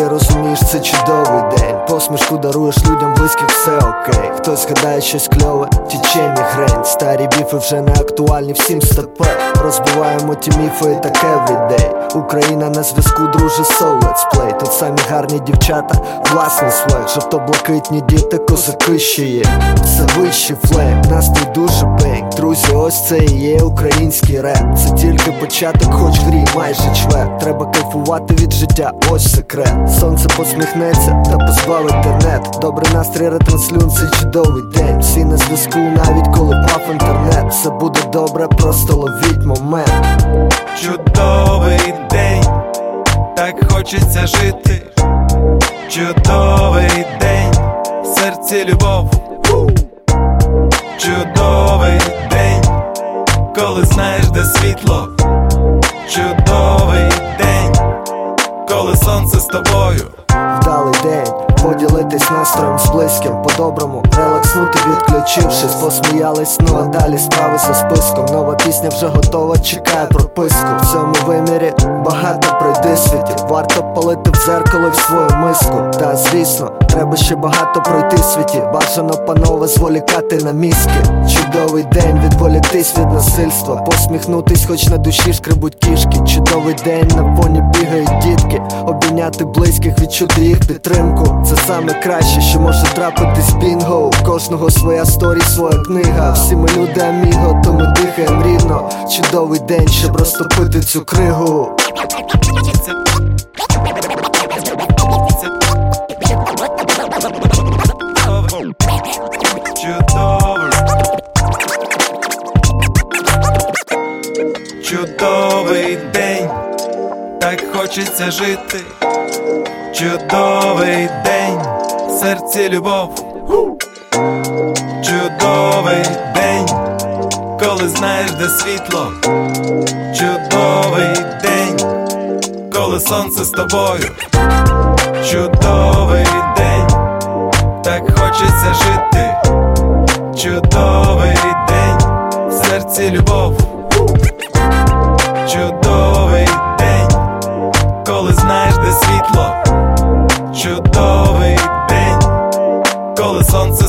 Далі розумієш, це чудовий день. Посмішку даруєш людям близьких, все окей. Хтось гадає щось кльове, тічені хрень. Старі біфи вже не актуальні всім стопе. Розбиваємо ті міфи так таке віддей. Україна на зв'язку, друже, so let's Тут самі гарні дівчата, власний свег Жовто-блакитні діти, козаки ще є. Це вищий флейм, настрій дуже бенг Друзі, ось це і є український реп. Це тільки початок, хоч грій, майже чвер. Треба кайфувати від життя, ось секрет. Сонце посміхнеться та позбавить інтернет. Добрий настрій ретранслюн, цей чудовий день. Всі на зв'язку, навіть коли пав інтернет. Все буде добре, просто ловіть момент. Так хочеться жити. Чудовий день, в серці любов. Чудовий день, коли знаєш, де світло. Чудовий день, коли сонце з тобою. Вдалий день, поділитись настроєм з близьким по-доброму, релакснути, відключившись, посміялись, ну а далі справи за списком. Нова пісня вже готова, чекає прописку. В цьому вимірі багато пройди світів. Варто палити в зеркало в свою миску. Та звісно, треба ще багато пройти світі. Бажано, панове, зволікати на мізки. Чудовий день, відволіктись від насильства, посміхнутись, хоч на душі шкребуть кішки. Чудовий день на фоні бігають дітки, обійняти близьких, відчути їх підтримку. Це саме краще, що може трапитись бінго. У кожного своя сторі, своя книга. Всі ми люди, аміго, то ми дихаємо рівно. Чудовий день, щоб розтопити цю кригу. Чудовий день, так хочеться жити. Чудовий день, в серці любов. Чудовий день, коли знаєш, де світло. Чудовий день, коли сонце з тобою. Чудовий день, так хочеться жити. Чудовий день, в серці любов.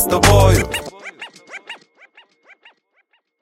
з тобою.